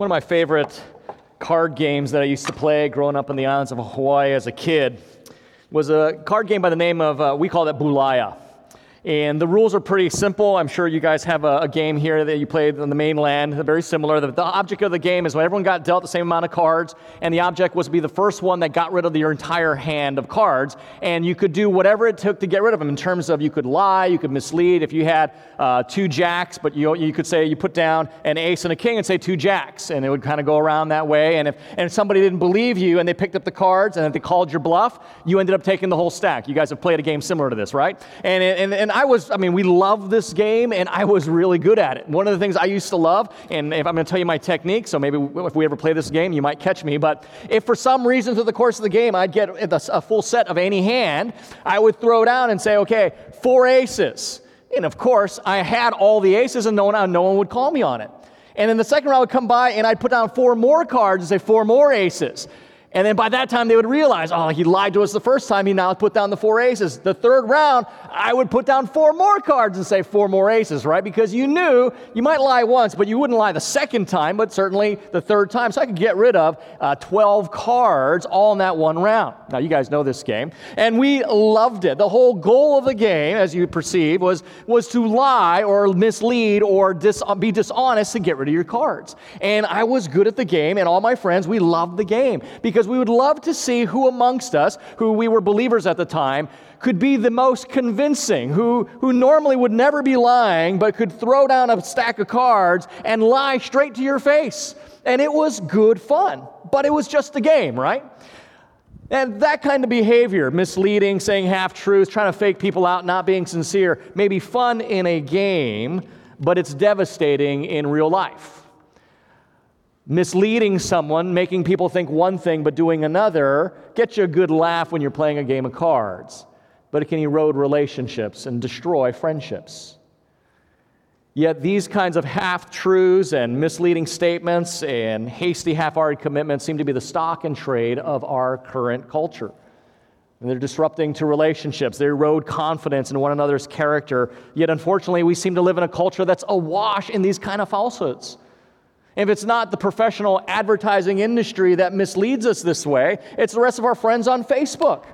One of my favorite card games that I used to play growing up in the islands of Hawaii as a kid was a card game by the name of, uh, we called it Bulaya. And the rules are pretty simple. I'm sure you guys have a, a game here that you played on the mainland, very similar. The, the, object of the game is when everyone got dealt the same amount of cards, and the object was to be the first one that got rid of your entire hand of cards. And you could do whatever it took to get rid of them in terms of you could lie, you could mislead. If you had uh, two jacks, but you, you could say you put down an ace and a king and say two jacks, and it would kind of go around that way. And if, and if somebody didn't believe you and they picked up the cards and they called your bluff, you ended up taking the whole stack. You guys have played a game similar to this, right? And, and, and I was, I mean, we love this game, and I was really good at it. One of the things I used to love, and if I'm going to tell you my technique, so maybe if we ever play this game, you might catch me, but if for some reason through the course of the game I'd get a full set of any hand, I would throw down and say, okay, four aces. And of course, I had all the aces, and no one, no one would call me on it. And then the second round would come by, and I'd put down four more cards and say, four more aces. And then by that time, they would realize, oh, he lied to us the first time. He now put down the four aces. The third round, I would put down four more cards and say four more aces, right? Because you knew you might lie once, but you wouldn't lie the second time, but certainly the third time. So I could get rid of uh, 12 cards all in that one round. Now, you guys know this game. And we loved it. The whole goal of the game, as you perceive, was, was to lie or mislead or dis- be dishonest to get rid of your cards. And I was good at the game, and all my friends, we loved the game because because we would love to see who amongst us, who we were believers at the time, could be the most convincing, who, who normally would never be lying, but could throw down a stack of cards and lie straight to your face. And it was good fun, but it was just a game, right? And that kind of behavior, misleading, saying half truths, trying to fake people out, not being sincere, may be fun in a game, but it's devastating in real life misleading someone, making people think one thing but doing another, gets you a good laugh when you're playing a game of cards, but it can erode relationships and destroy friendships. Yet these kinds of half truths and misleading statements and hasty, half hearted commitments seem to be the stock and trade of our current culture. And they're disrupting to relationships. They erode confidence in one another's character. Yet, unfortunately, we seem to live in a culture that's awash in these kind of falsehoods. If it's not the professional advertising industry that misleads us this way, it's the rest of our friends on Facebook.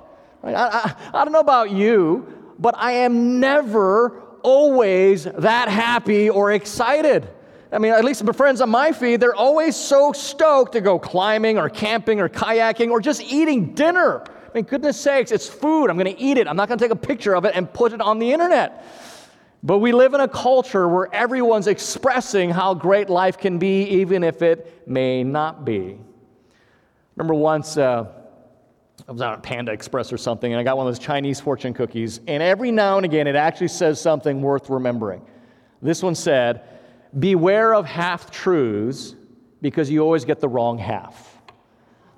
I, I, I don't know about you, but I am never always that happy or excited. I mean, at least my friends on my feed, they're always so stoked to go climbing or camping or kayaking or just eating dinner. I mean, goodness sakes, it's food. I'm going to eat it. I'm not going to take a picture of it and put it on the internet. But we live in a culture where everyone's expressing how great life can be, even if it may not be. Remember once uh, I was out at Panda Express or something, and I got one of those Chinese fortune cookies, and every now and again it actually says something worth remembering. This one said, Beware of half truths because you always get the wrong half.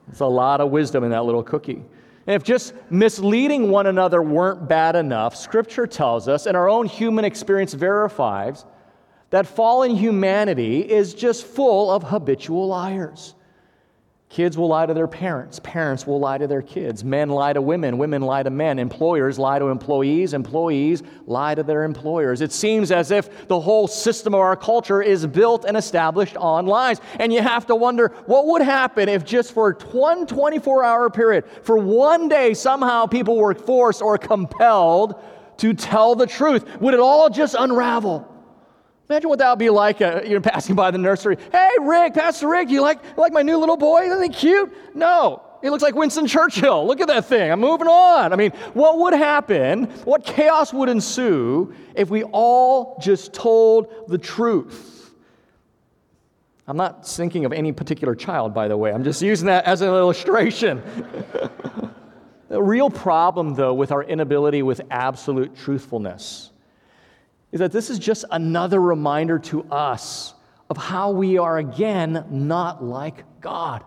There's a lot of wisdom in that little cookie. And if just misleading one another weren't bad enough, Scripture tells us, and our own human experience verifies, that fallen humanity is just full of habitual liars. Kids will lie to their parents. Parents will lie to their kids. Men lie to women. Women lie to men. Employers lie to employees. Employees lie to their employers. It seems as if the whole system of our culture is built and established on lies. And you have to wonder what would happen if just for one 24 hour period, for one day, somehow people were forced or compelled to tell the truth? Would it all just unravel? Imagine what that would be like, uh, you're passing by the nursery. Hey, Rick, Pastor Rick, you like, you like my new little boy? Isn't he cute? No. He looks like Winston Churchill. Look at that thing. I'm moving on. I mean, what would happen, what chaos would ensue if we all just told the truth? I'm not thinking of any particular child, by the way. I'm just using that as an illustration. the real problem, though, with our inability with absolute truthfulness is that this is just another reminder to us of how we are again not like God.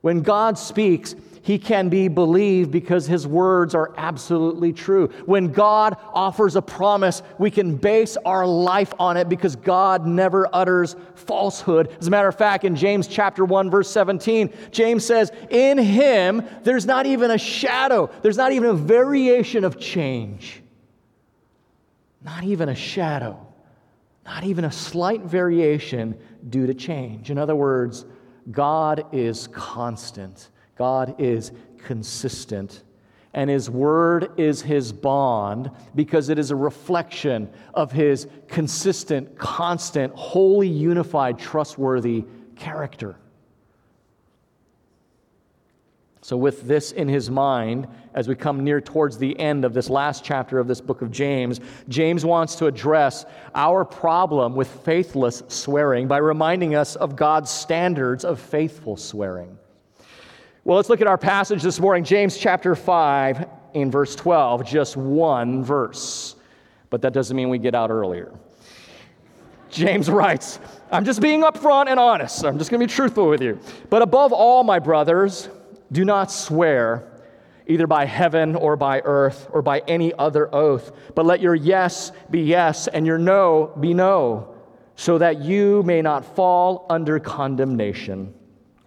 When God speaks, he can be believed because his words are absolutely true. When God offers a promise, we can base our life on it because God never utters falsehood. As a matter of fact, in James chapter 1 verse 17, James says, "In him there's not even a shadow, there's not even a variation of change." Not even a shadow. Not even a slight variation due to change. In other words, God is constant, God is consistent. And his word is his bond because it is a reflection of his consistent, constant, wholly unified, trustworthy character. So, with this in his mind, as we come near towards the end of this last chapter of this book of James, James wants to address our problem with faithless swearing by reminding us of God's standards of faithful swearing. Well, let's look at our passage this morning, James chapter 5, in verse 12, just one verse. But that doesn't mean we get out earlier. James writes, I'm just being upfront and honest. I'm just going to be truthful with you. But above all, my brothers, do not swear either by heaven or by earth or by any other oath, but let your yes be yes and your no be no, so that you may not fall under condemnation.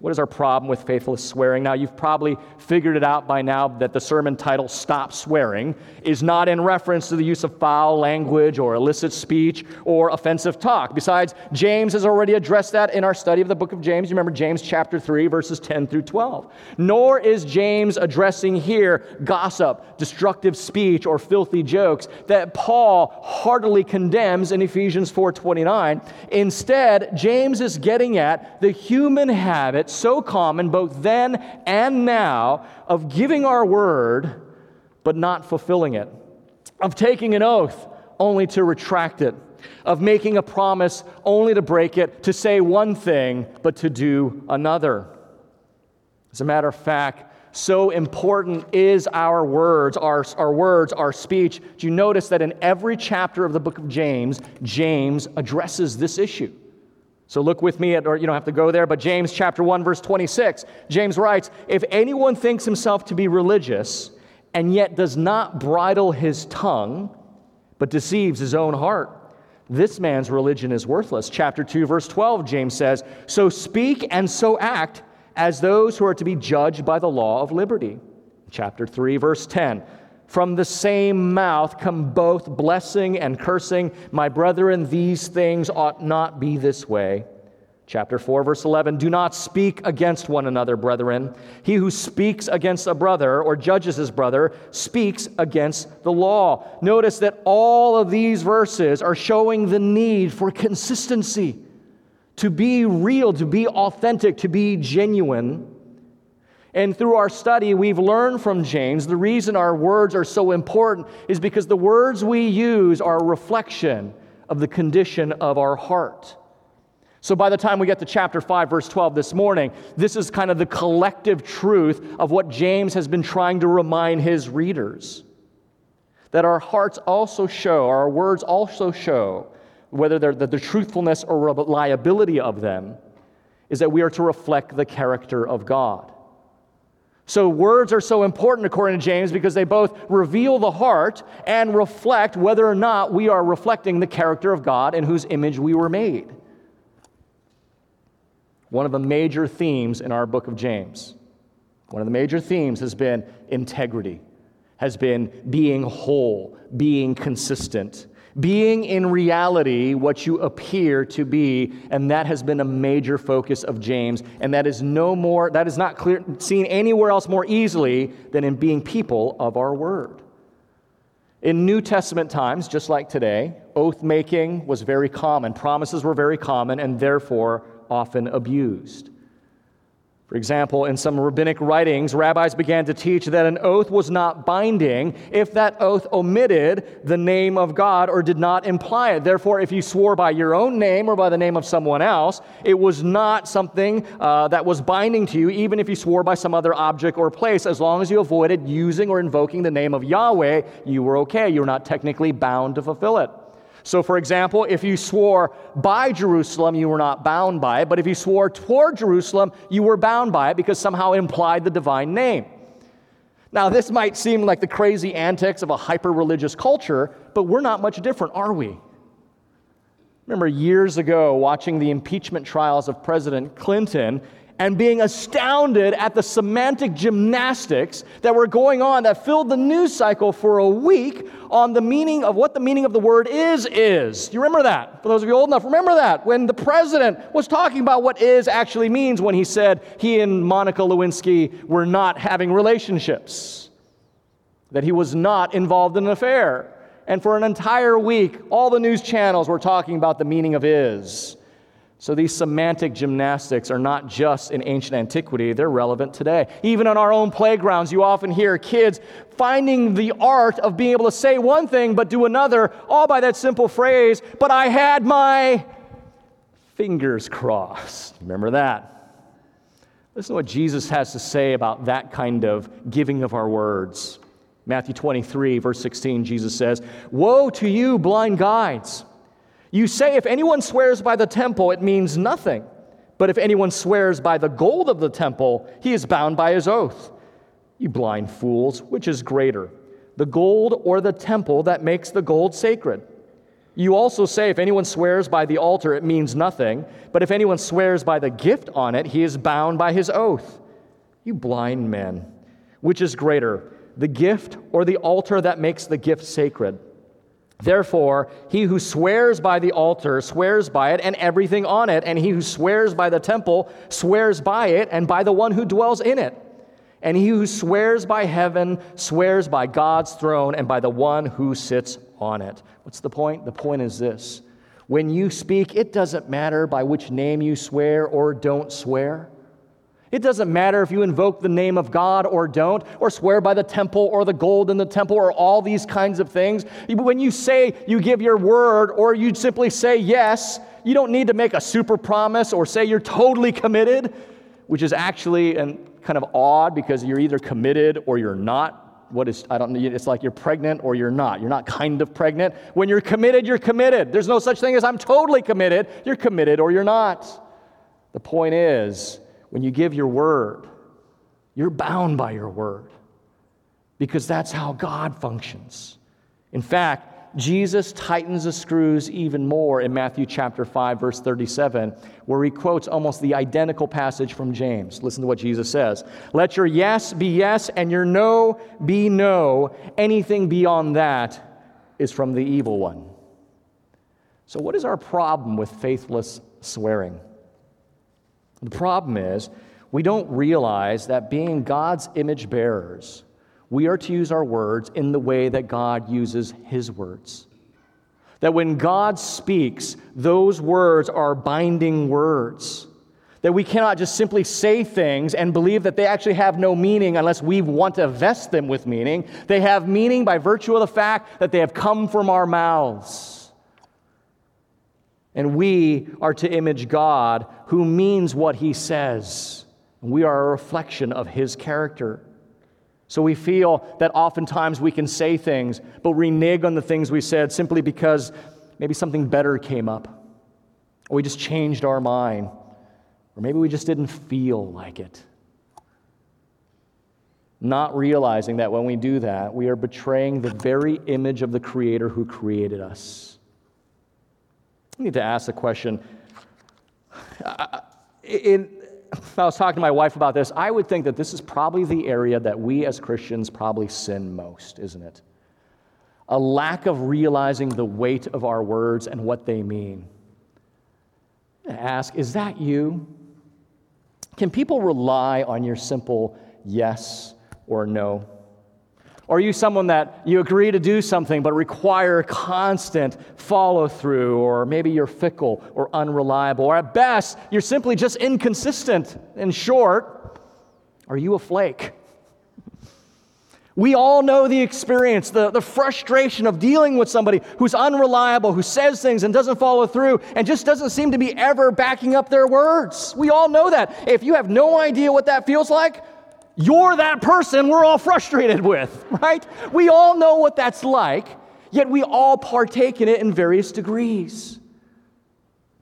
What is our problem with faithless swearing? Now, you've probably figured it out by now that the sermon title, Stop Swearing, is not in reference to the use of foul language or illicit speech or offensive talk. Besides, James has already addressed that in our study of the book of James. You remember James chapter 3, verses 10 through 12. Nor is James addressing here gossip, destructive speech, or filthy jokes that Paul heartily condemns in Ephesians 4:29. Instead, James is getting at the human habit so common both then and now of giving our word but not fulfilling it, of taking an oath only to retract it, of making a promise only to break it, to say one thing but to do another. As a matter of fact, so important is our words, our, our words, our speech. Do you notice that in every chapter of the book of James, James addresses this issue? So look with me at, or you don't have to go there, but James chapter 1, verse 26. James writes, If anyone thinks himself to be religious and yet does not bridle his tongue, but deceives his own heart, this man's religion is worthless. Chapter 2, verse 12, James says, So speak and so act as those who are to be judged by the law of liberty. Chapter 3, verse 10. From the same mouth come both blessing and cursing. My brethren, these things ought not be this way. Chapter 4, verse 11 Do not speak against one another, brethren. He who speaks against a brother or judges his brother speaks against the law. Notice that all of these verses are showing the need for consistency, to be real, to be authentic, to be genuine. And through our study, we've learned from James the reason our words are so important is because the words we use are a reflection of the condition of our heart. So by the time we get to chapter 5, verse 12 this morning, this is kind of the collective truth of what James has been trying to remind his readers. That our hearts also show, our words also show, whether they're the, the truthfulness or reliability of them, is that we are to reflect the character of God. So, words are so important according to James because they both reveal the heart and reflect whether or not we are reflecting the character of God in whose image we were made. One of the major themes in our book of James, one of the major themes has been integrity, has been being whole, being consistent being in reality what you appear to be and that has been a major focus of james and that is no more that is not clear, seen anywhere else more easily than in being people of our word. In new testament times just like today oath making was very common promises were very common and therefore often abused for example, in some rabbinic writings, rabbis began to teach that an oath was not binding if that oath omitted the name of God or did not imply it. Therefore, if you swore by your own name or by the name of someone else, it was not something uh, that was binding to you, even if you swore by some other object or place. As long as you avoided using or invoking the name of Yahweh, you were okay. You were not technically bound to fulfill it. So, for example, if you swore by Jerusalem, you were not bound by it, but if you swore toward Jerusalem, you were bound by it because somehow implied the divine name. Now, this might seem like the crazy antics of a hyper religious culture, but we're not much different, are we? Remember years ago watching the impeachment trials of President Clinton and being astounded at the semantic gymnastics that were going on that filled the news cycle for a week on the meaning of what the meaning of the word is is. You remember that? For those of you old enough, remember that when the president was talking about what is actually means when he said he and Monica Lewinsky were not having relationships, that he was not involved in an affair. And for an entire week, all the news channels were talking about the meaning of is. So these semantic gymnastics are not just in ancient antiquity, they're relevant today. Even on our own playgrounds, you often hear kids finding the art of being able to say one thing but do another, all by that simple phrase, but I had my fingers crossed. Remember that? Listen to what Jesus has to say about that kind of giving of our words. Matthew 23, verse 16, Jesus says, Woe to you, blind guides! You say, if anyone swears by the temple, it means nothing. But if anyone swears by the gold of the temple, he is bound by his oath. You blind fools, which is greater, the gold or the temple that makes the gold sacred? You also say, if anyone swears by the altar, it means nothing. But if anyone swears by the gift on it, he is bound by his oath. You blind men, which is greater, the gift or the altar that makes the gift sacred? Therefore, he who swears by the altar swears by it and everything on it, and he who swears by the temple swears by it and by the one who dwells in it. And he who swears by heaven swears by God's throne and by the one who sits on it. What's the point? The point is this when you speak, it doesn't matter by which name you swear or don't swear. It doesn't matter if you invoke the name of God or don't, or swear by the temple or the gold in the temple or all these kinds of things. When you say you give your word or you simply say yes, you don't need to make a super promise or say you're totally committed, which is actually kind of odd because you're either committed or you're not. What is, I don't know, it's like you're pregnant or you're not. You're not kind of pregnant. When you're committed, you're committed. There's no such thing as I'm totally committed. You're committed or you're not. The point is, when you give your word, you're bound by your word because that's how God functions. In fact, Jesus tightens the screws even more in Matthew chapter 5 verse 37 where he quotes almost the identical passage from James. Listen to what Jesus says. Let your yes be yes and your no be no. Anything beyond that is from the evil one. So what is our problem with faithless swearing? The problem is, we don't realize that being God's image bearers, we are to use our words in the way that God uses his words. That when God speaks, those words are binding words. That we cannot just simply say things and believe that they actually have no meaning unless we want to vest them with meaning. They have meaning by virtue of the fact that they have come from our mouths. And we are to image God who means what he says. We are a reflection of his character. So we feel that oftentimes we can say things, but renege on the things we said simply because maybe something better came up, or we just changed our mind, or maybe we just didn't feel like it. Not realizing that when we do that, we are betraying the very image of the Creator who created us. I need to ask the question. In, I was talking to my wife about this. I would think that this is probably the area that we as Christians probably sin most, isn't it? A lack of realizing the weight of our words and what they mean. Ask, is that you? Can people rely on your simple yes or no? Or are you someone that you agree to do something but require constant follow through? Or maybe you're fickle or unreliable. Or at best, you're simply just inconsistent. In short, are you a flake? We all know the experience, the, the frustration of dealing with somebody who's unreliable, who says things and doesn't follow through, and just doesn't seem to be ever backing up their words. We all know that. If you have no idea what that feels like, you're that person we're all frustrated with, right? We all know what that's like, yet we all partake in it in various degrees.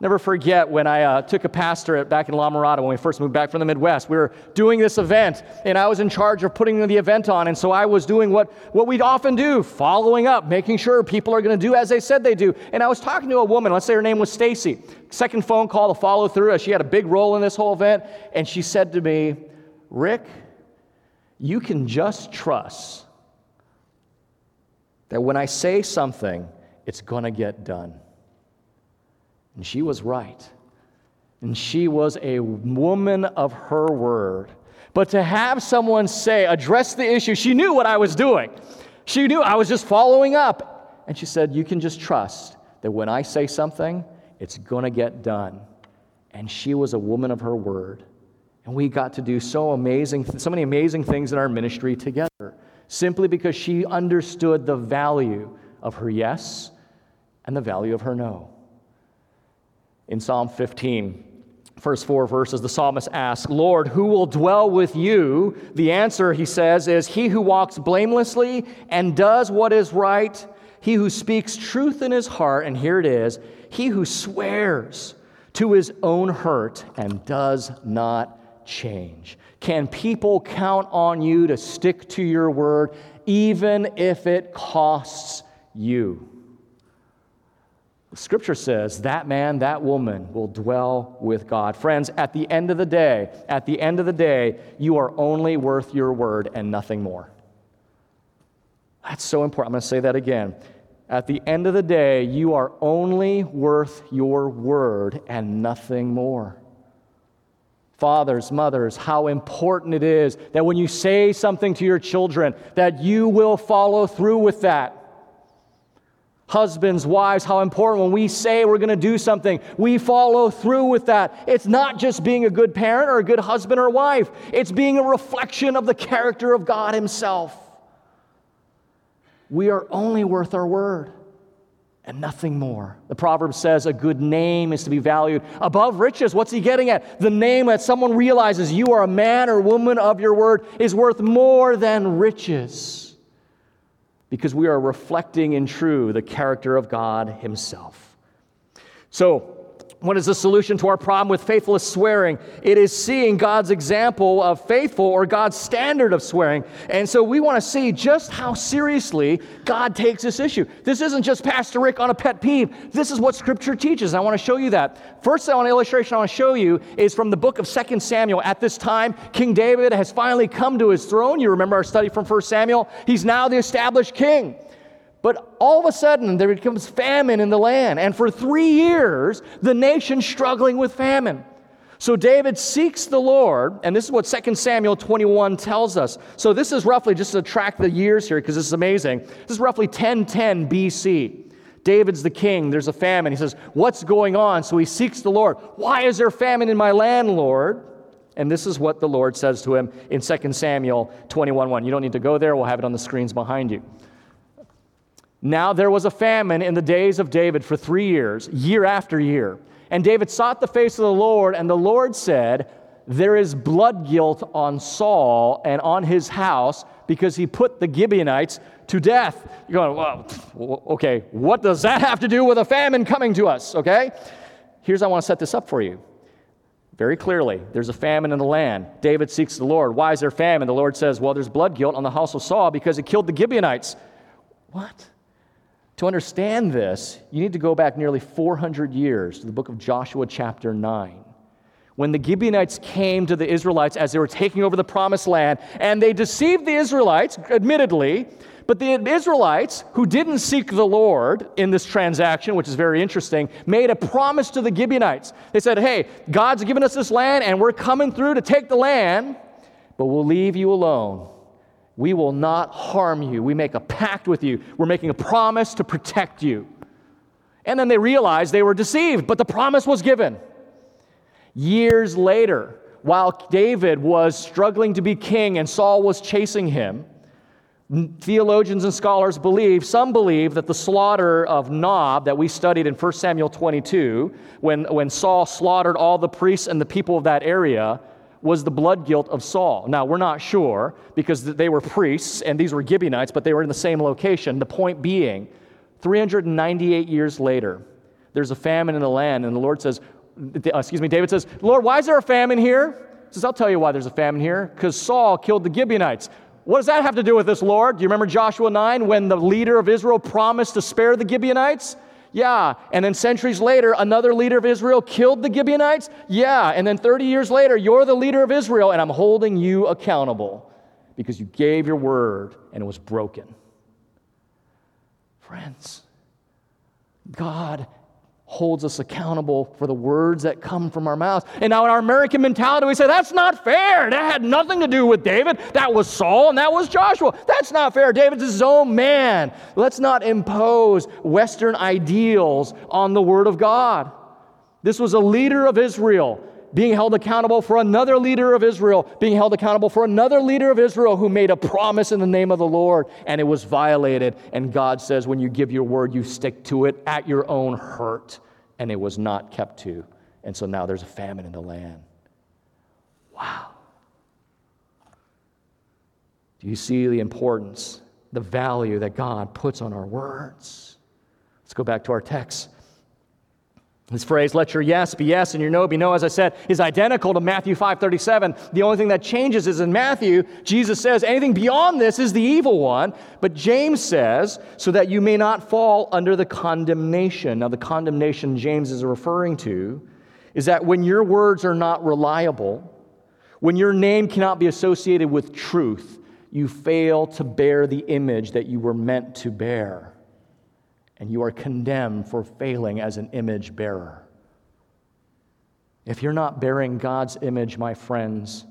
Never forget when I uh, took a pastorate back in La Mirada when we first moved back from the Midwest. We were doing this event, and I was in charge of putting the event on. And so I was doing what, what we'd often do, following up, making sure people are going to do as they said they do. And I was talking to a woman, let's say her name was Stacy. Second phone call to follow through she had a big role in this whole event. And she said to me, Rick, you can just trust that when I say something, it's going to get done. And she was right. And she was a woman of her word. But to have someone say, address the issue, she knew what I was doing. She knew I was just following up. And she said, You can just trust that when I say something, it's going to get done. And she was a woman of her word. And we got to do so amazing, so many amazing things in our ministry together, simply because she understood the value of her yes and the value of her no. In Psalm 15, first four verses, the psalmist asks, Lord, who will dwell with you? The answer, he says, is he who walks blamelessly and does what is right, he who speaks truth in his heart, and here it is, he who swears to his own hurt and does not change. Can people count on you to stick to your word, even if it costs you? Scripture says that man, that woman will dwell with God. Friends, at the end of the day, at the end of the day, you are only worth your word and nothing more. That's so important. I'm going to say that again. At the end of the day, you are only worth your word and nothing more. Fathers, mothers, how important it is that when you say something to your children, that you will follow through with that. Husbands, wives, how important when we say we're going to do something, we follow through with that. It's not just being a good parent or a good husband or wife, it's being a reflection of the character of God Himself. We are only worth our word and nothing more. The proverb says a good name is to be valued above riches. What's he getting at? The name that someone realizes you are a man or woman of your word is worth more than riches because we are reflecting in true the character of God Himself. So, what is the solution to our problem with faithless swearing? It is seeing God's example of faithful or God's standard of swearing. And so we want to see just how seriously God takes this issue. This isn't just Pastor Rick on a pet peeve. This is what Scripture teaches. I want to show you that. First, I want an illustration I want to show you is from the book of 2 Samuel. At this time, King David has finally come to his throne. You remember our study from 1 Samuel? He's now the established king. But all of a sudden, there becomes famine in the land. And for three years, the nation's struggling with famine. So David seeks the Lord, and this is what 2 Samuel 21 tells us. So this is roughly, just to track the years here, because this is amazing. This is roughly 1010 BC. David's the king. There's a famine. He says, What's going on? So he seeks the Lord. Why is there famine in my land, Lord? And this is what the Lord says to him in 2 Samuel 21 1. You don't need to go there, we'll have it on the screens behind you. Now there was a famine in the days of David for three years, year after year. And David sought the face of the Lord, and the Lord said, There is blood guilt on Saul and on his house because he put the Gibeonites to death. You're going, well, okay, what does that have to do with a famine coming to us? Okay? Here's I want to set this up for you. Very clearly, there's a famine in the land. David seeks the Lord. Why is there famine? The Lord says, Well, there's blood guilt on the house of Saul because he killed the Gibeonites. What? To understand this, you need to go back nearly 400 years to the book of Joshua, chapter 9. When the Gibeonites came to the Israelites as they were taking over the promised land, and they deceived the Israelites, admittedly, but the Israelites, who didn't seek the Lord in this transaction, which is very interesting, made a promise to the Gibeonites. They said, Hey, God's given us this land, and we're coming through to take the land, but we'll leave you alone. We will not harm you. We make a pact with you. We're making a promise to protect you. And then they realized they were deceived, but the promise was given. Years later, while David was struggling to be king and Saul was chasing him, theologians and scholars believe, some believe that the slaughter of Nob that we studied in 1 Samuel 22, when, when Saul slaughtered all the priests and the people of that area, was the blood guilt of Saul. Now, we're not sure because they were priests and these were Gibeonites, but they were in the same location. The point being, 398 years later, there's a famine in the land. And the Lord says, uh, excuse me, David says, Lord, why is there a famine here? He says, I'll tell you why there's a famine here. Because Saul killed the Gibeonites. What does that have to do with this, Lord? Do you remember Joshua 9 when the leader of Israel promised to spare the Gibeonites? Yeah. And then centuries later, another leader of Israel killed the Gibeonites? Yeah. And then 30 years later, you're the leader of Israel, and I'm holding you accountable because you gave your word and it was broken. Friends, God holds us accountable for the words that come from our mouths. And now, in our American mentality, we say, that's not fair. That had nothing to do with David. That was Saul and that was Joshua. That's not fair. David's his own man. Let's not impose Western ideals on the Word of God. This was a leader of Israel being held accountable for another leader of Israel, being held accountable for another leader of Israel who made a promise in the name of the Lord and it was violated. And God says, when you give your word, you stick to it at your own hurt. And it was not kept to. And so now there's a famine in the land. Wow. Do you see the importance, the value that God puts on our words? Let's go back to our text. This phrase, let your yes be yes and your no be no, as I said, is identical to Matthew 5:37. The only thing that changes is in Matthew, Jesus says anything beyond this is the evil one. But James says, so that you may not fall under the condemnation. Now, the condemnation James is referring to is that when your words are not reliable, when your name cannot be associated with truth, you fail to bear the image that you were meant to bear and you are condemned for failing as an image bearer. If you're not bearing God's image, my friends,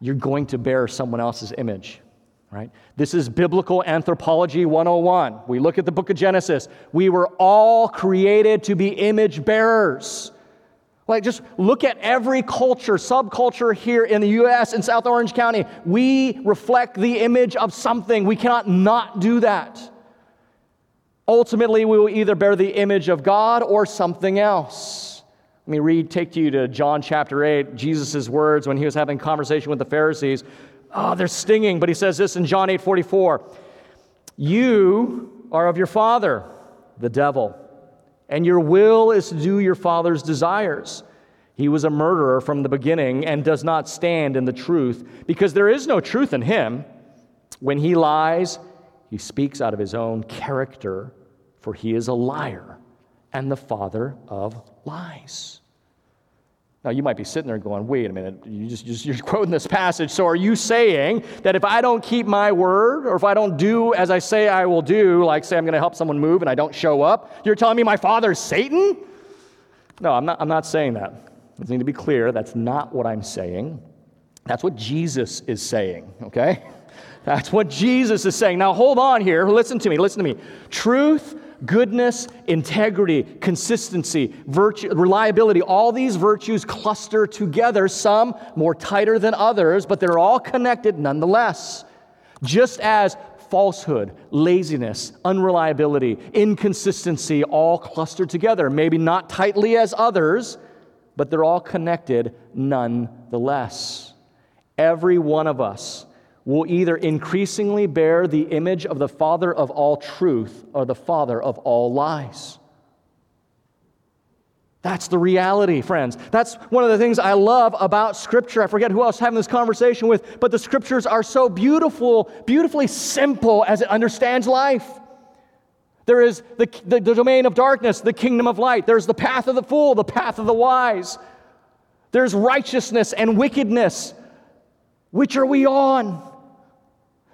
you're going to bear someone else's image, right? This is biblical anthropology 101. We look at the book of Genesis. We were all created to be image bearers. Like, just look at every culture, subculture here in the US in South Orange County. We reflect the image of something. We cannot not do that. Ultimately, we will either bear the image of God or something else. Let me read, take you to John chapter 8, Jesus' words when he was having conversation with the Pharisees. Oh, they're stinging, but he says this in John 8 44. You are of your father, the devil, and your will is to do your father's desires. He was a murderer from the beginning and does not stand in the truth because there is no truth in him. When he lies, he speaks out of his own character, for he is a liar and the father of lies. Now, you might be sitting there going, wait a minute, you just, just, you're quoting this passage. So, are you saying that if I don't keep my word, or if I don't do as I say I will do, like say I'm going to help someone move and I don't show up, you're telling me my father's Satan? No, I'm not, I'm not saying that. I need to be clear. That's not what I'm saying. That's what Jesus is saying, okay? That's what Jesus is saying. Now, hold on here. Listen to me. Listen to me. Truth, goodness, integrity, consistency, virtue, reliability, all these virtues cluster together, some more tighter than others, but they're all connected nonetheless. Just as falsehood, laziness, unreliability, inconsistency all cluster together, maybe not tightly as others, but they're all connected nonetheless. Every one of us will either increasingly bear the image of the father of all truth or the father of all lies. That's the reality, friends. That's one of the things I love about Scripture. I forget who else I'm having this conversation with, but the Scriptures are so beautiful, beautifully simple as it understands life. There is the, the, the domain of darkness, the kingdom of light. There's the path of the fool, the path of the wise. There's righteousness and wickedness. Which are we on?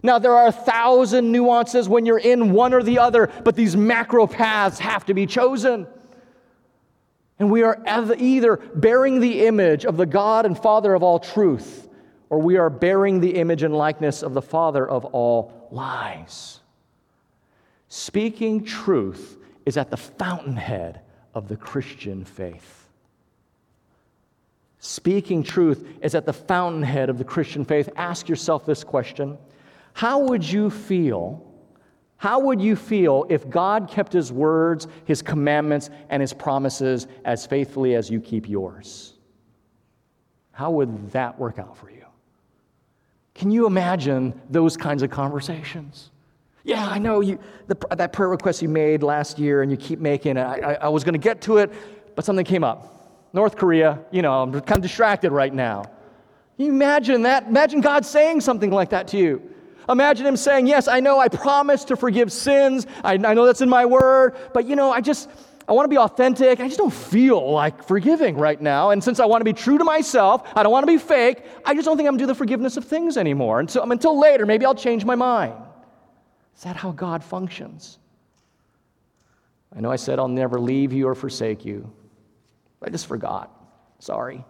Now, there are a thousand nuances when you're in one or the other, but these macro paths have to be chosen. And we are either bearing the image of the God and Father of all truth, or we are bearing the image and likeness of the Father of all lies. Speaking truth is at the fountainhead of the Christian faith. Speaking truth is at the fountainhead of the Christian faith. Ask yourself this question how would you feel? How would you feel if God kept his words, his commandments, and his promises as faithfully as you keep yours? How would that work out for you? Can you imagine those kinds of conversations? Yeah, I know you, the, that prayer request you made last year and you keep making it. I, I, was going to get to it, but something came up. North Korea, you know, I'm kind of distracted right now. Can you imagine that? Imagine God saying something like that to you. Imagine Him saying, Yes, I know I promised to forgive sins. I, I know that's in my word, but you know, I just, I want to be authentic. I just don't feel like forgiving right now. And since I want to be true to myself, I don't want to be fake, I just don't think I'm going to do the forgiveness of things anymore. Until, um, until later, maybe I'll change my mind. Is that how God functions? I know I said I'll never leave you or forsake you. I just forgot. Sorry.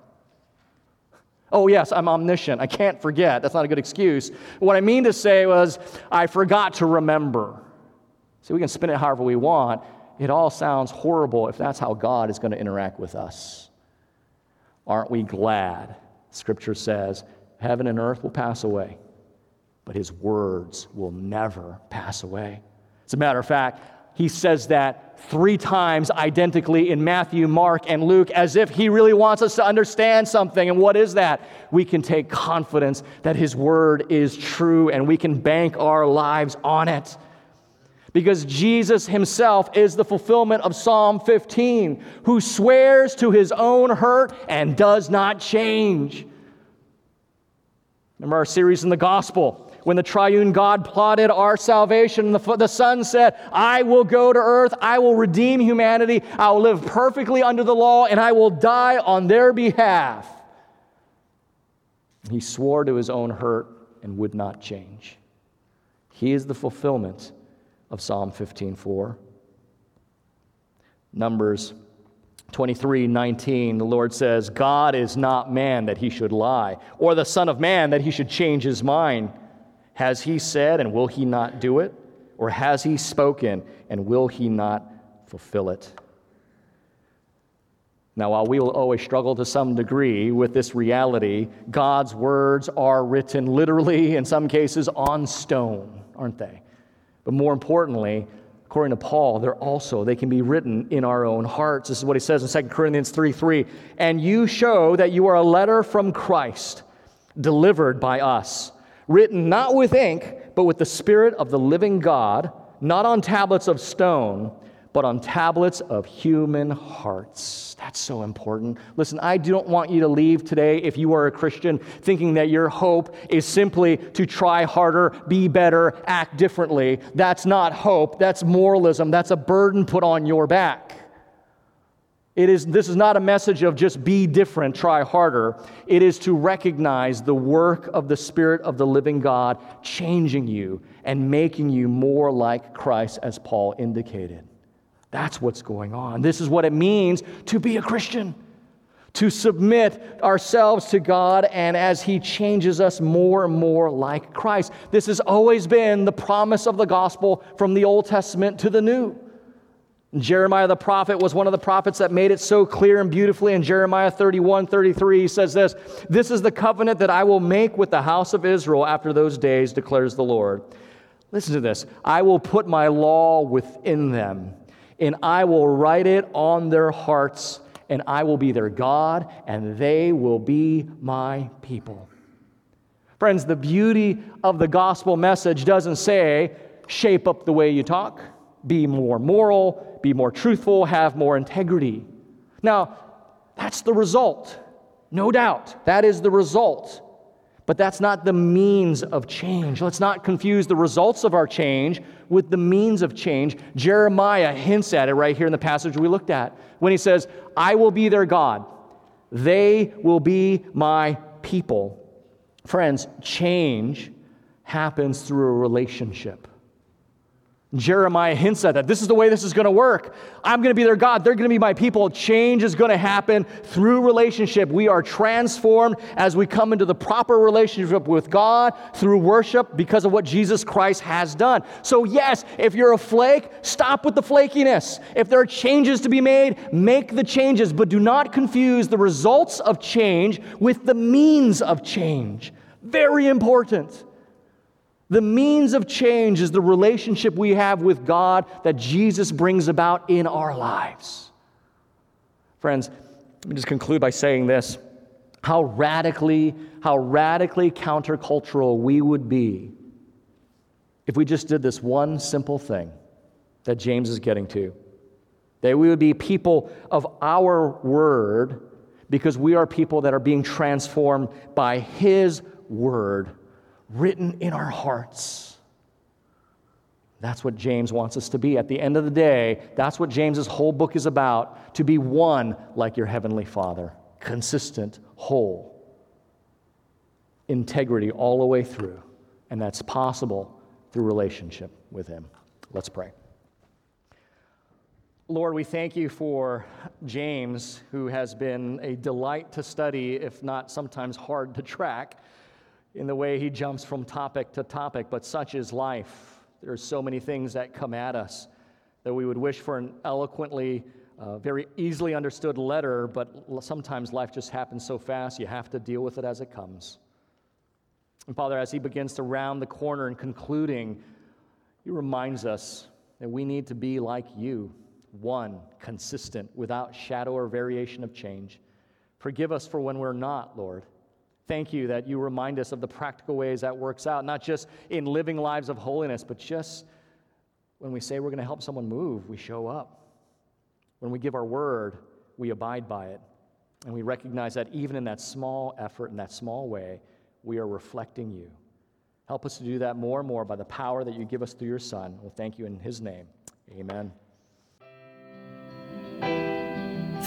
Oh, yes, I'm omniscient. I can't forget. That's not a good excuse. What I mean to say was, I forgot to remember. See, we can spin it however we want. It all sounds horrible if that's how God is going to interact with us. Aren't we glad? Scripture says, Heaven and earth will pass away, but his words will never pass away. As a matter of fact, he says that three times identically in Matthew, Mark, and Luke as if he really wants us to understand something. And what is that? We can take confidence that his word is true and we can bank our lives on it. Because Jesus himself is the fulfillment of Psalm 15, who swears to his own hurt and does not change. Remember our series in the gospel when the triune God plotted our salvation. The, the Son said, I will go to earth, I will redeem humanity, I will live perfectly under the law, and I will die on their behalf. He swore to his own hurt and would not change. He is the fulfillment of Psalm 15:4. Numbers 23 19, the Lord says, God is not man that he should lie, or the Son of Man that he should change his mind. Has he said, and will he not do it? Or has he spoken, and will he not fulfill it? Now, while we will always struggle to some degree with this reality, God's words are written literally, in some cases, on stone, aren't they? But more importantly, according to Paul, they're also, they can be written in our own hearts. This is what he says in 2 Corinthians 3 3. And you show that you are a letter from Christ, delivered by us written not with ink, but with the Spirit of the living God, not on tablets of stone, but on tablets of human hearts. That's so important. Listen, I don't want you to leave today, if you are a Christian, thinking that your hope is simply to try harder, be better, act differently. That's not hope. That's moralism. That's a burden put on your back. It is, this is not a message of just be different, try harder. It is to recognize the work of the Spirit of the living God changing you and making you more like Christ, as Paul indicated. That's what's going on. This is what it means to be a Christian, to submit ourselves to God, and as He changes us more and more like Christ. This has always been the promise of the gospel from the Old Testament to the New. Jeremiah the prophet was one of the prophets that made it so clear and beautifully. In Jeremiah 31 33, he says this This is the covenant that I will make with the house of Israel after those days, declares the Lord. Listen to this I will put my law within them, and I will write it on their hearts, and I will be their God, and they will be my people. Friends, the beauty of the gospel message doesn't say, shape up the way you talk, be more moral, be more truthful, have more integrity. Now, that's the result. No doubt. That is the result. But that's not the means of change. Let's not confuse the results of our change with the means of change. Jeremiah hints at it right here in the passage we looked at when he says, I will be their God, they will be my people. Friends, change happens through a relationship. Jeremiah hints at that. This is the way this is going to work. I'm going to be their God. They're going to be my people. Change is going to happen through relationship. We are transformed as we come into the proper relationship with God through worship because of what Jesus Christ has done. So, yes, if you're a flake, stop with the flakiness. If there are changes to be made, make the changes, but do not confuse the results of change with the means of change. Very important. The means of change is the relationship we have with God that Jesus brings about in our lives. Friends, let me just conclude by saying this. How radically, how radically countercultural we would be if we just did this one simple thing that James is getting to, that we would be people of our word because we are people that are being transformed by his word written in our hearts. That's what James wants us to be. At the end of the day, that's what James's whole book is about to be one like your heavenly Father, consistent, whole, integrity all the way through. And that's possible through relationship with Him. Let's pray. Lord, we thank you for James, who has been a delight to study, if not sometimes hard to track, in the way he jumps from topic to topic, but such is life. There are so many things that come at us that we would wish for an eloquently, uh, very easily understood letter, but sometimes life just happens so fast, you have to deal with it as it comes. And Father, as he begins to round the corner and concluding, he reminds us that we need to be like you, one, consistent, without shadow or variation of change. Forgive us for when we're not, Lord. Thank you that you remind us of the practical ways that works out, not just in living lives of holiness, but just when we say we're going to help someone move, we show up. When we give our word, we abide by it. And we recognize that even in that small effort, in that small way, we are reflecting you. Help us to do that more and more by the power that you give us through your Son. We'll thank you in his name. Amen.